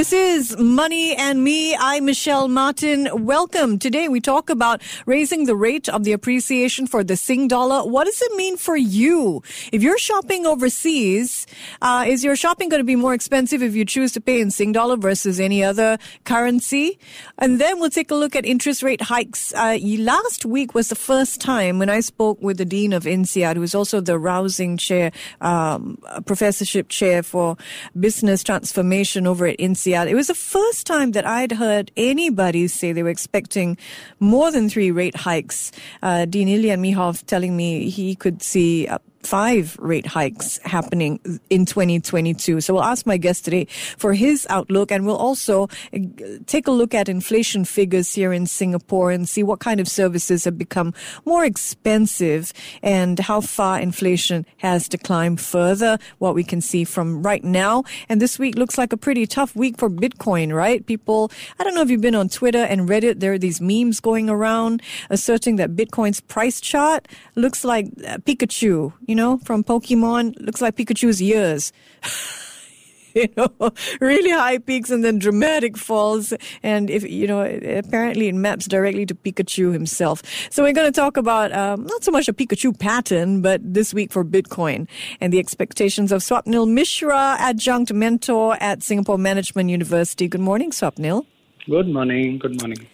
This is Money and Me. I'm Michelle Martin. Welcome. Today we talk about raising the rate of the appreciation for the Sing dollar. What does it mean for you? If you're shopping overseas, uh, is your shopping going to be more expensive if you choose to pay in Sing dollar versus any other currency? And then we'll take a look at interest rate hikes. Uh, last week was the first time when I spoke with the Dean of INSEAD, who is also the Rausing Chair, um, Professorship Chair for Business Transformation over at INSEAD. It was the first time that I'd heard anybody say they were expecting more than three rate hikes. Uh, Dean Ilian Mihov telling me he could see five rate hikes happening in 2022. So we'll ask my guest today for his outlook and we'll also uh, take a look at inflation figures here in Singapore and see what kind of services have become more expensive and how far inflation has declined further, what we can see from right now. And this week looks like a pretty tough week for Bitcoin, right? People, I don't know if you've been on Twitter and Reddit, there are these memes going around asserting that Bitcoin's price chart looks like uh, Pikachu you know, from Pokemon. Looks like Pikachu's ears. you know, really high peaks and then dramatic falls. And if, you know, apparently it maps directly to Pikachu himself. So we're going to talk about, um, not so much a Pikachu pattern, but this week for Bitcoin and the expectations of Swapnil Mishra, adjunct mentor at Singapore Management University. Good morning, Swapnil. Good morning. Good morning.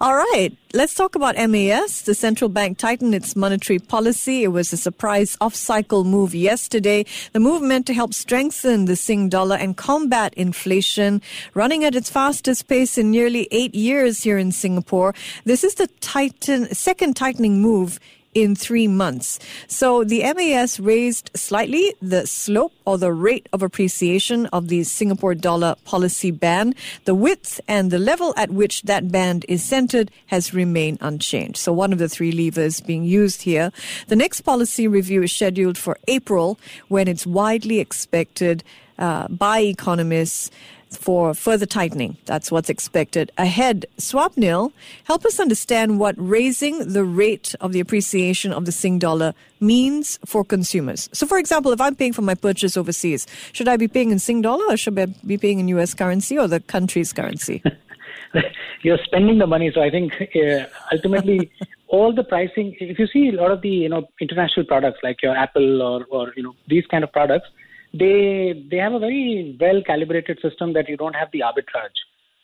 All right. Let's talk about MAS. The central bank tightened its monetary policy. It was a surprise off cycle move yesterday. The move meant to help strengthen the Sing dollar and combat inflation, running at its fastest pace in nearly eight years here in Singapore. This is the tighten, second tightening move in three months. So the MAS raised slightly the slope or the rate of appreciation of the Singapore dollar policy band. The width and the level at which that band is centered has remained unchanged. So one of the three levers being used here. The next policy review is scheduled for April when it's widely expected uh, by economists for further tightening. That's what's expected ahead. Swapnil, help us understand what raising the rate of the appreciation of the Sing dollar means for consumers. So, for example, if I'm paying for my purchase overseas, should I be paying in Sing dollar or should I be paying in US currency or the country's currency? You're spending the money, so I think uh, ultimately all the pricing. If you see a lot of the you know international products like your Apple or or you know these kind of products, they they have a very well calibrated system that you don't have the arbitrage.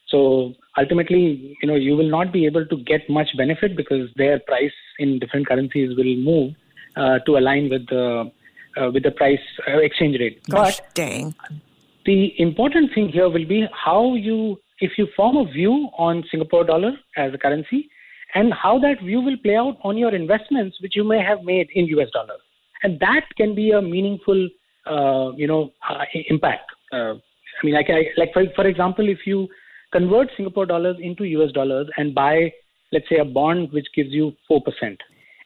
So ultimately, you know, you will not be able to get much benefit because their price in different currencies will move uh, to align with the uh, with the price uh, exchange rate. Gosh, but dang. The important thing here will be how you, if you form a view on Singapore dollar as a currency, and how that view will play out on your investments, which you may have made in US dollar, and that can be a meaningful uh, you know, impact. Uh, I mean, like, I, like for, for example, if you convert Singapore dollars into US dollars and buy, let's say, a bond which gives you 4%,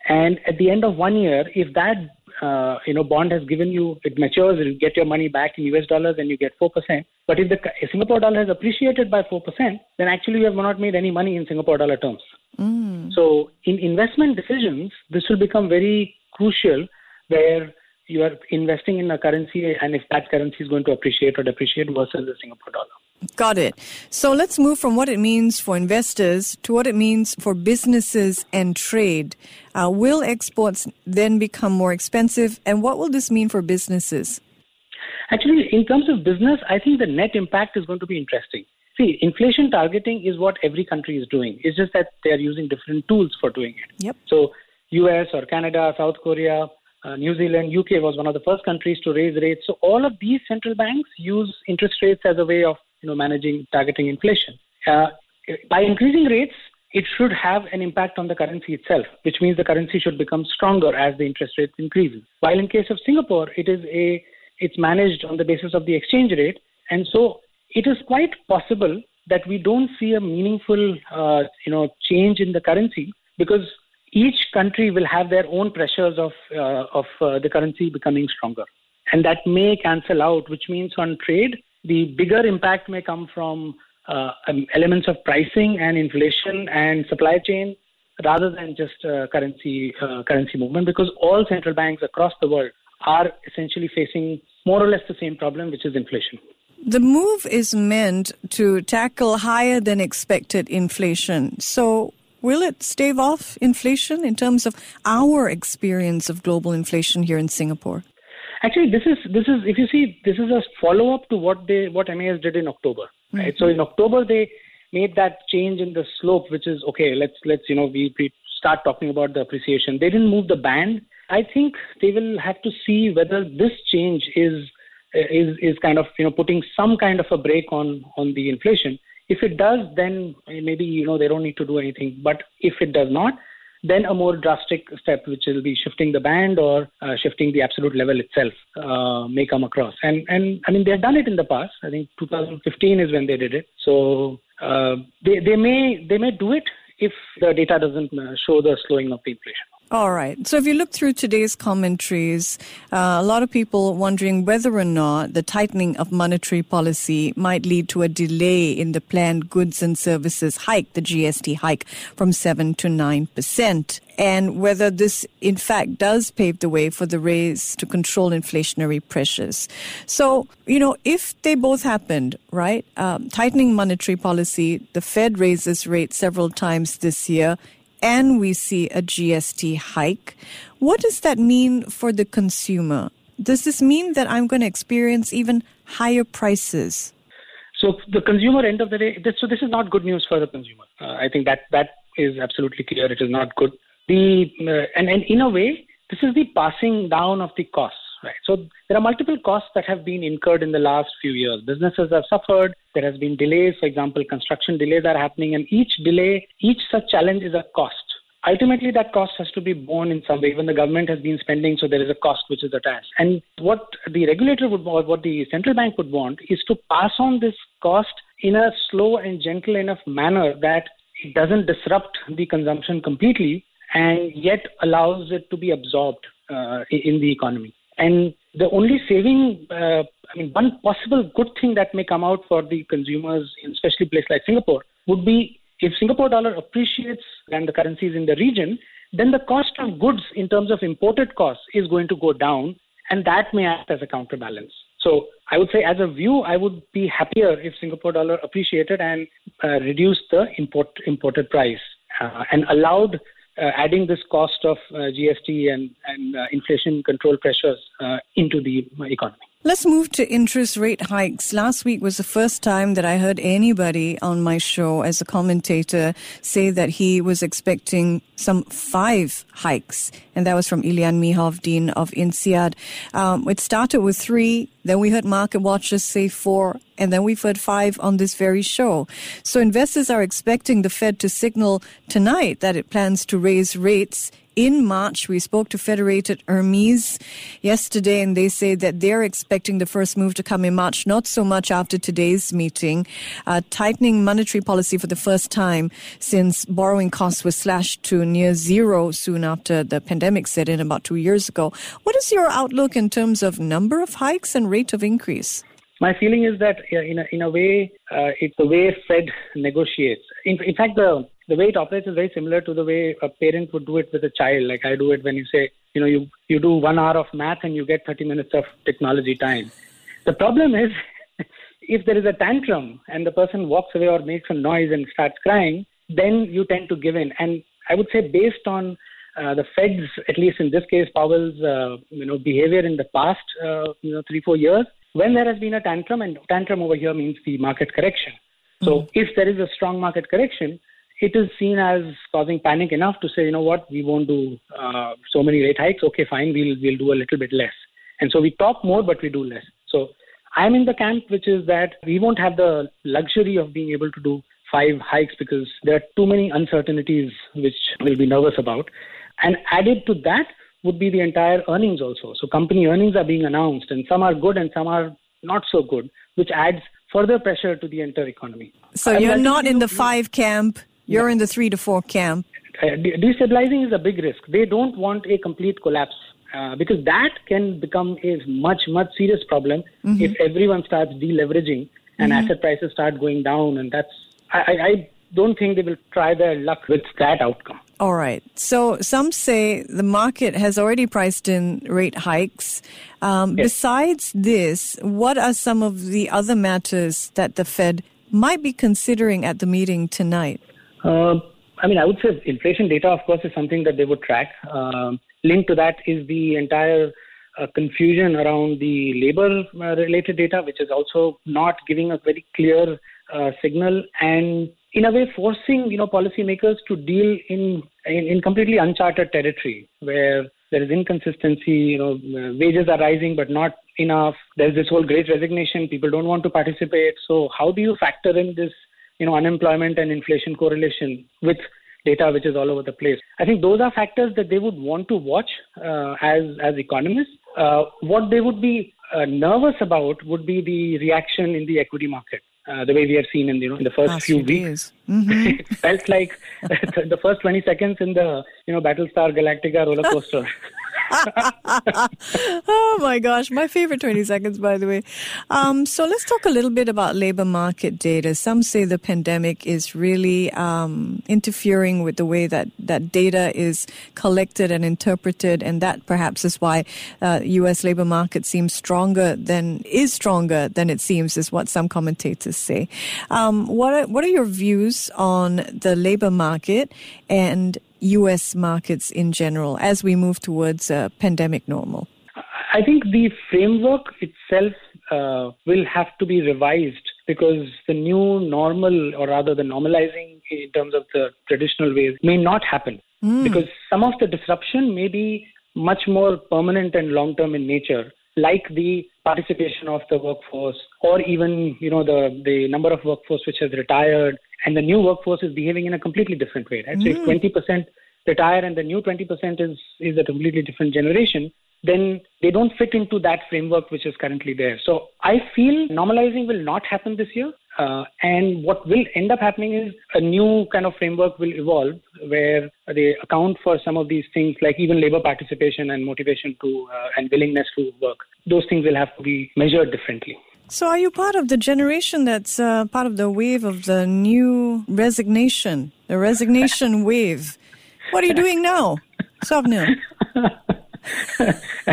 and at the end of one year, if that uh, you know bond has given you it matures, you get your money back in US dollars and you get four percent. But if the Singapore dollar has appreciated by four percent, then actually you have not made any money in Singapore dollar terms. Mm. So in investment decisions, this will become very crucial, where you are investing in a currency and if that currency is going to appreciate or depreciate versus the Singapore dollar. Got it. So let's move from what it means for investors to what it means for businesses and trade. Uh, will exports then become more expensive? And what will this mean for businesses? Actually, in terms of business, I think the net impact is going to be interesting. See, inflation targeting is what every country is doing. It's just that they are using different tools for doing it. Yep. So, US or Canada, South Korea, uh, New Zealand, UK was one of the first countries to raise rates. So all of these central banks use interest rates as a way of you know managing targeting inflation. Uh, by increasing rates, it should have an impact on the currency itself, which means the currency should become stronger as the interest rates increases. While in case of Singapore, it is a it's managed on the basis of the exchange rate, and so it is quite possible that we don't see a meaningful uh, you know change in the currency because each country will have their own pressures of uh, of uh, the currency becoming stronger. and that may cancel out, which means on trade, the bigger impact may come from uh, um, elements of pricing and inflation and supply chain rather than just uh, currency uh, currency movement because all central banks across the world are essentially facing more or less the same problem which is inflation the move is meant to tackle higher than expected inflation so will it stave off inflation in terms of our experience of global inflation here in singapore actually this is this is if you see this is a follow up to what they what MAS did in October right mm-hmm. so in October they made that change in the slope, which is okay. Let's let's you know we, we start talking about the appreciation. They didn't move the band. I think they will have to see whether this change is is is kind of you know putting some kind of a break on on the inflation. If it does, then maybe you know they don't need to do anything. But if it does not, then a more drastic step, which will be shifting the band or uh, shifting the absolute level itself, uh, may come across. And and I mean they have done it in the past. I think 2015 is when they did it. So uh, they they may they may do it if the data doesn't uh, show the slowing of the inflation. All right. So if you look through today's commentaries, uh, a lot of people wondering whether or not the tightening of monetary policy might lead to a delay in the planned goods and services hike, the GST hike from 7 to 9%, and whether this in fact does pave the way for the raise to control inflationary pressures. So, you know, if they both happened, right, um, tightening monetary policy, the Fed raises rates several times this year and we see a GST hike. What does that mean for the consumer? Does this mean that I'm going to experience even higher prices? So the consumer end of the day, this, so this is not good news for the consumer. Uh, I think that that is absolutely clear. It is not good. The uh, and, and in a way, this is the passing down of the costs. Right. So there are multiple costs that have been incurred in the last few years. Businesses have suffered. There has been delays. For example, construction delays are happening, and each delay, each such challenge is a cost. Ultimately, that cost has to be borne in some way. Even the government has been spending, so there is a cost which is attached. And what the regulator would want, what the central bank would want, is to pass on this cost in a slow and gentle enough manner that it doesn't disrupt the consumption completely and yet allows it to be absorbed uh, in the economy. And the only saving, uh, I mean, one possible good thing that may come out for the consumers, especially places like Singapore, would be if Singapore dollar appreciates and the currencies in the region, then the cost of goods in terms of imported costs is going to go down, and that may act as a counterbalance. So I would say, as a view, I would be happier if Singapore dollar appreciated and uh, reduced the import imported price uh, and allowed adding this cost of uh, GST and, and uh, inflation control pressures into the economy. Let's move to interest rate hikes. Last week was the first time that I heard anybody on my show as a commentator say that he was expecting some five hikes. And that was from Ilian Mihov, Dean of INSEAD. Um, it started with three. Then we heard market watchers say four. And then we've heard five on this very show. So investors are expecting the Fed to signal tonight that it plans to raise rates in March. We spoke to Federated Hermes yesterday, and they say that they're expecting the first move to come in March, not so much after today's meeting, uh, tightening monetary policy for the first time since borrowing costs were slashed to near zero soon after the pandemic set in about two years ago. What is your outlook in terms of number of hikes and rate of increase? My feeling is that, in a, in a way, uh, it's the way Fed negotiates. In, in fact, the the way it operates is very similar to the way a parent would do it with a child. Like I do it when you say, you know, you, you do one hour of math and you get 30 minutes of technology time. The problem is, if there is a tantrum and the person walks away or makes a noise and starts crying, then you tend to give in. And I would say, based on uh, the Fed's, at least in this case, Powell's, uh, you know, behavior in the past, uh, you know, three four years, when there has been a tantrum, and tantrum over here means the market correction. So mm-hmm. if there is a strong market correction, it is seen as causing panic enough to say, you know what, we won't do uh, so many rate hikes. Okay, fine, we'll we'll do a little bit less. And so we talk more, but we do less. So I'm in the camp which is that we won't have the luxury of being able to do five hikes because there are too many uncertainties which we'll be nervous about. And added to that would be the entire earnings also. So company earnings are being announced, and some are good and some are not so good, which adds further pressure to the entire economy. So I you're not in the five camp. You're in the three to four camp. Uh, destabilizing is a big risk. They don't want a complete collapse. uh, because that can become a much much serious problem mm-hmm. if everyone starts deleveraging and mm-hmm. asset prices start going down, and that's I, I don't think they will try their luck with that outcome. All right. So some say the market has already priced in rate hikes. Um, yes. Besides this, what are some of the other matters that the Fed might be considering at the meeting tonight? Uh, I mean, I would say inflation data, of course, is something that they would track. Um, linked to that is the entire uh, confusion around the labor uh, related data, which is also not giving a very clear uh, signal and in a way forcing you know policymakers to deal in, in, in completely uncharted territory where there is inconsistency you know wages are rising but not enough. There's this whole great resignation. People don't want to participate. So how do you factor in this you know unemployment and inflation correlation with data which is all over the place i think those are factors that they would want to watch uh, as as economists uh, what they would be uh, nervous about would be the reaction in the equity market uh, the way we have seen in you know in the first few weeks. Mm-hmm. it felt like the first 20 seconds in the you know Battlestar Galactica roller coaster. oh my gosh, my favorite 20 seconds, by the way. Um, so let's talk a little bit about labor market data. Some say the pandemic is really um, interfering with the way that, that data is collected and interpreted, and that perhaps is why uh, U.S. labor market seems stronger than is stronger than it seems, is what some commentators say. Um, what are, what are your views on the labor market and U.S. markets in general as we move towards a pandemic normal? I think the framework itself uh, will have to be revised because the new normal, or rather the normalizing in terms of the traditional ways, may not happen. Mm. Because some of the disruption may be much more permanent and long term in nature, like the participation of the workforce, or even you know the the number of workforce which has retired, and the new workforce is behaving in a completely different way. Right? Mm. So if hmm. twenty percent retire and the new 20% is, is a completely different generation, then they don't fit into that framework which is currently there. So I feel normalizing will not happen this year. Uh, and what will end up happening is a new kind of framework will evolve where they account for some of these things like even labor participation and motivation to uh, and willingness to work. Those things will have to be measured differently. So, are you part of the generation that's uh, part of the wave of the new resignation, the resignation wave? What are you doing now, Swapnil?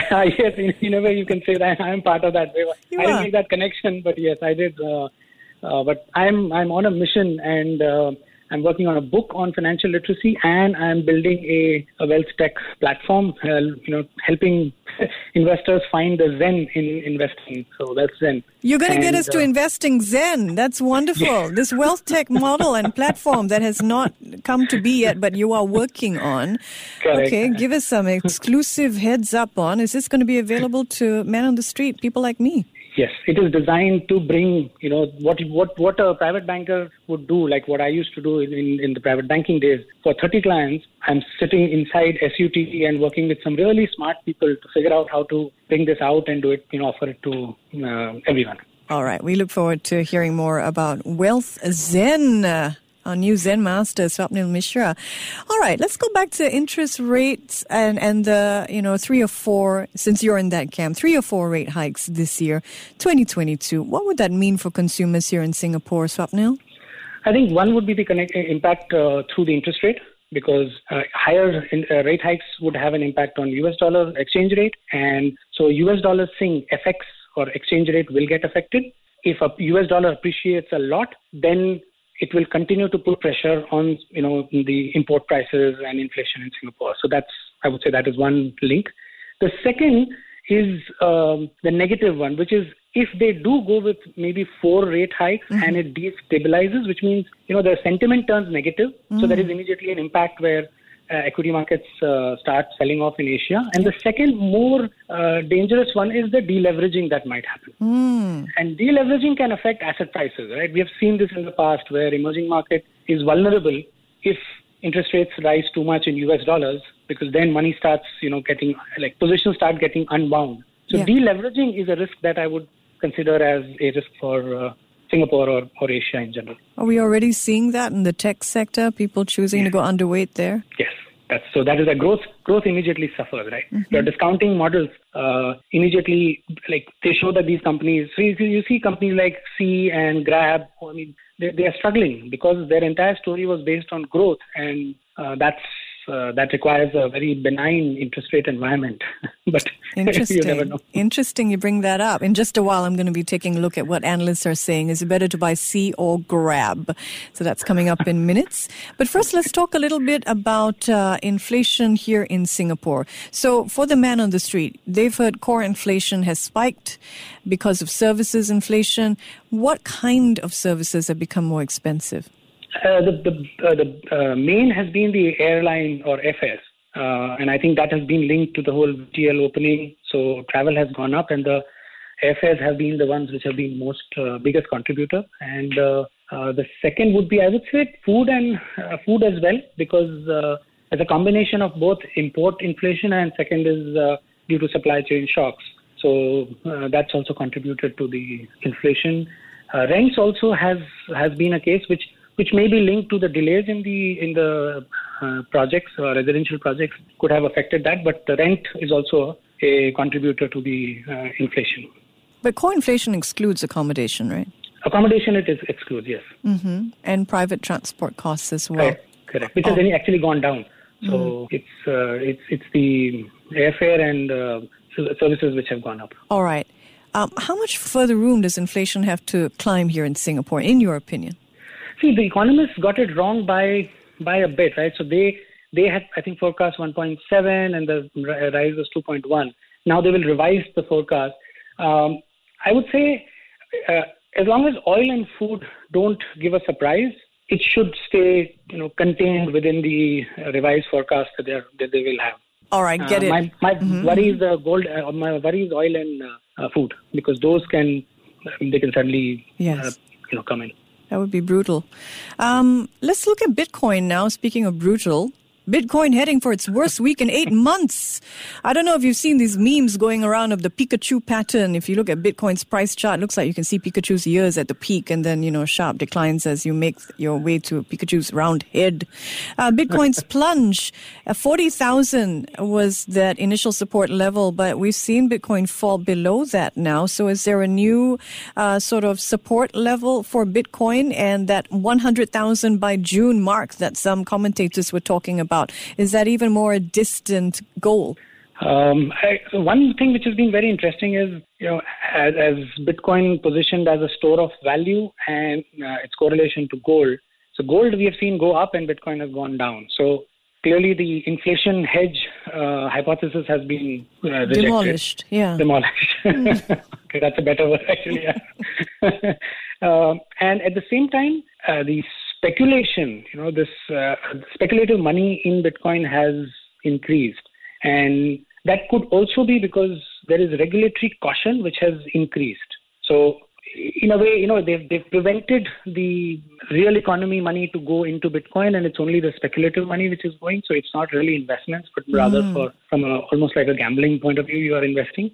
yes, in, in, a way you can say that I'm part of that wave. You I didn't make that connection, but yes, I did. Uh, uh, but I'm I'm on a mission, and uh, I'm working on a book on financial literacy, and I'm building a, a wealth tech platform. Uh, you know, helping investors find the Zen in investing. So that's Zen. You're going to get us uh, to investing Zen. That's wonderful. Yeah. this wealth tech model and platform that has not come to be yet, but you are working on. Correct. Okay, give us some exclusive heads up on. Is this going to be available to men on the street, people like me? Yes, it is designed to bring, you know, what what what a private banker would do, like what I used to do in, in the private banking days. For 30 clients, I'm sitting inside SUT and working with some really smart people to figure out how to bring this out and do it, you know, offer it to uh, everyone. All right, we look forward to hearing more about Wealth Zen our new Zen master, Swapnil Mishra. All right, let's go back to interest rates and, and the, you know, three or four, since you're in that camp, three or four rate hikes this year, 2022. What would that mean for consumers here in Singapore, Swapnil? I think one would be the connect, impact uh, through the interest rate because uh, higher in, uh, rate hikes would have an impact on US dollar exchange rate. And so US dollar Sing FX or exchange rate will get affected. If a US dollar appreciates a lot, then it will continue to put pressure on you know the import prices and inflation in Singapore. So that's I would say that is one link. The second is um, the negative one, which is if they do go with maybe four rate hikes mm-hmm. and it destabilizes, which means you know the sentiment turns negative, mm-hmm. so there is immediately an impact where equity markets uh, start selling off in Asia. And the second, more uh, dangerous one is the deleveraging that might happen. Mm. And deleveraging can affect asset prices, right? We have seen this in the past where emerging market is vulnerable if interest rates rise too much in US dollars because then money starts, you know, getting like positions start getting unbound. So yeah. deleveraging is a risk that I would consider as a risk for uh, Singapore or, or Asia in general. Are we already seeing that in the tech sector? People choosing to go underweight there? Yes. That's so that is a growth growth immediately suffers, right? Mm-hmm. Your discounting models uh, immediately like they show that these companies. So you, you see companies like Sea and Grab. I mean, they, they are struggling because their entire story was based on growth, and uh, that's uh, that requires a very benign interest rate environment. but Interesting. you never know. Interesting you bring that up. In just a while, I'm going to be taking a look at what analysts are saying. Is it better to buy Sea or Grab? So that's coming up in minutes. But first, let's talk a little bit about uh, inflation here in Singapore. So for the man on the street, they've heard core inflation has spiked because of services inflation. What kind of services have become more expensive? Uh, the the, uh, the uh, main has been the airline or FS, uh, and I think that has been linked to the whole TL opening. So travel has gone up, and the airfares have been the ones which have been most uh, biggest contributor. And the second would be, I would say, food and food as well, because as a combination of both import inflation and second is due to supply chain shocks. So that's also contributed to the inflation. Rents also has has been a case which which may be linked to the delays in the in the uh, projects or residential projects could have affected that. But the rent is also a contributor to the uh, inflation. But core inflation excludes accommodation, right? Accommodation it is excludes, yes. hmm And private transport costs as well. Correct, correct. Which has Oh. actually gone down. So it's uh, it's it's the airfare and uh, services which have gone up. All right. Um, how much further room does inflation have to climb here in Singapore, in your opinion? See, the economists got it wrong by by a bit, right? So they they had I think forecast 1.7 and the rise was 2.1. Now they will revise the forecast. Um, I would say uh, as long as oil and food don't give a surprise, it should stay you know contained within the revised forecast that they that they will have. All right, get Uh, it. My my worry is the gold. Uh, my worry is oil and uh, food because those can they can suddenly Yes. uh, you know come in. That would be brutal. Um, let's look at Bitcoin now. Speaking of brutal, Bitcoin heading for its worst week in eight months. I don't know if you've seen these memes going around of the Pikachu pattern. If you look at Bitcoin's price chart, it looks like you can see Pikachu's ears at the peak and then, you know, sharp declines as you make your way to Pikachu's round head. Uh, Bitcoin's plunge, uh, 40,000 was that initial support level, but we've seen Bitcoin fall below that now. So is there a new uh, sort of support level for Bitcoin and that 100,000 by June mark that some commentators were talking about? Is that even more a distant goal? Um, I, one thing which has been very interesting is, you know, as, as Bitcoin positioned as a store of value and uh, its correlation to gold. So gold we have seen go up and Bitcoin has gone down. So clearly the inflation hedge uh, hypothesis has been uh, rejected. Demolished, yeah. Demolished. okay, that's a better word actually. Yeah. um, and at the same time, uh, the speculation, you know, this uh, speculative money in Bitcoin has increased, and that could also be because there is regulatory caution which has increased. So. In a way, you know, they've they've prevented the real economy money to go into Bitcoin, and it's only the speculative money which is going. So it's not really investments, but rather for from a, almost like a gambling point of view, you are investing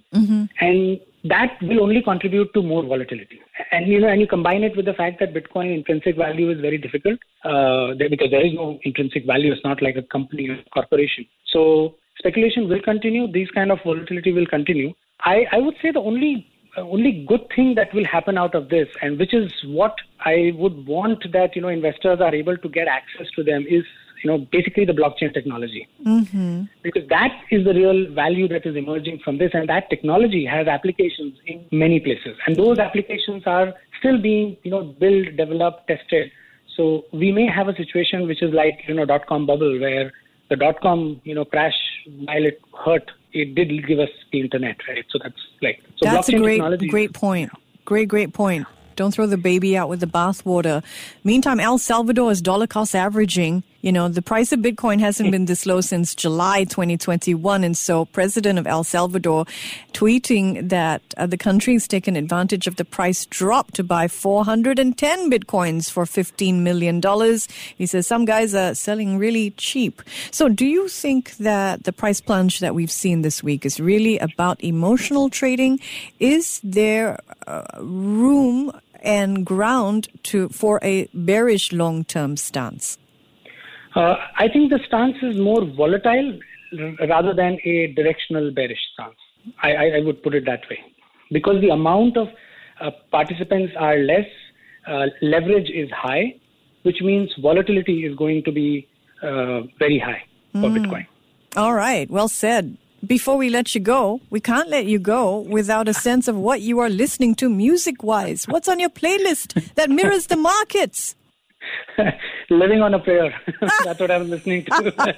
and that will only contribute to more volatility. And you know, and you combine it with the fact that Bitcoin intrinsic value is very difficult uh, because there is no intrinsic value. It's not like a company or corporation. So speculation will continue. These kind of volatility will continue. I, I would say the only only good thing that will happen out of this, and which is what I would want that you know investors are able to get access to them is you know basically the blockchain technology. Mm-hmm. Because that is the real value that is emerging from this and that technology has applications in many places. And those applications are still being you know built developed tested. So we may have a situation which is like you know dot com bubble where the dot com you know crash while it hurt it did give us the internet right? So that's like so That's a great, great point. Great, great point. Don't throw the baby out with the bathwater. Meantime, El Salvador is dollar cost averaging. You know, the price of Bitcoin hasn't been this low since July 2021. And so President of El Salvador tweeting that uh, the country's taken advantage of the price drop to buy 410 Bitcoins for $15 million. He says some guys are selling really cheap. So do you think that the price plunge that we've seen this week is really about emotional trading? Is there uh, room and ground to for a bearish long-term stance? Uh, I think the stance is more volatile rather than a directional bearish stance. I, I, I would put it that way. Because the amount of uh, participants are less, uh, leverage is high, which means volatility is going to be uh, very high for mm. Bitcoin. All right, well said. Before we let you go, we can't let you go without a sense of what you are listening to music wise. What's on your playlist that mirrors the markets? Living on a prayer. That's what I'm listening to.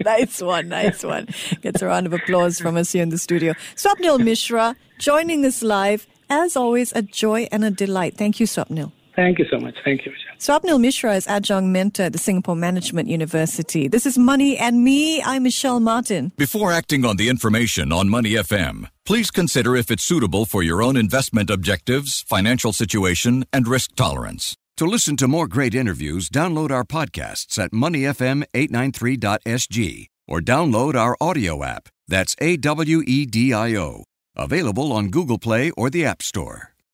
nice one, nice one. Gets a round of applause from us here in the studio. Swapnil Mishra joining us live. As always, a joy and a delight. Thank you, Swapnil. Thank you so much. Thank you. Swapnil Mishra is adjunct mentor at the Singapore Management University. This is Money and Me. I'm Michelle Martin. Before acting on the information on Money FM, please consider if it's suitable for your own investment objectives, financial situation, and risk tolerance. To listen to more great interviews, download our podcasts at moneyfm893.sg or download our audio app. That's A W E D I O. Available on Google Play or the App Store.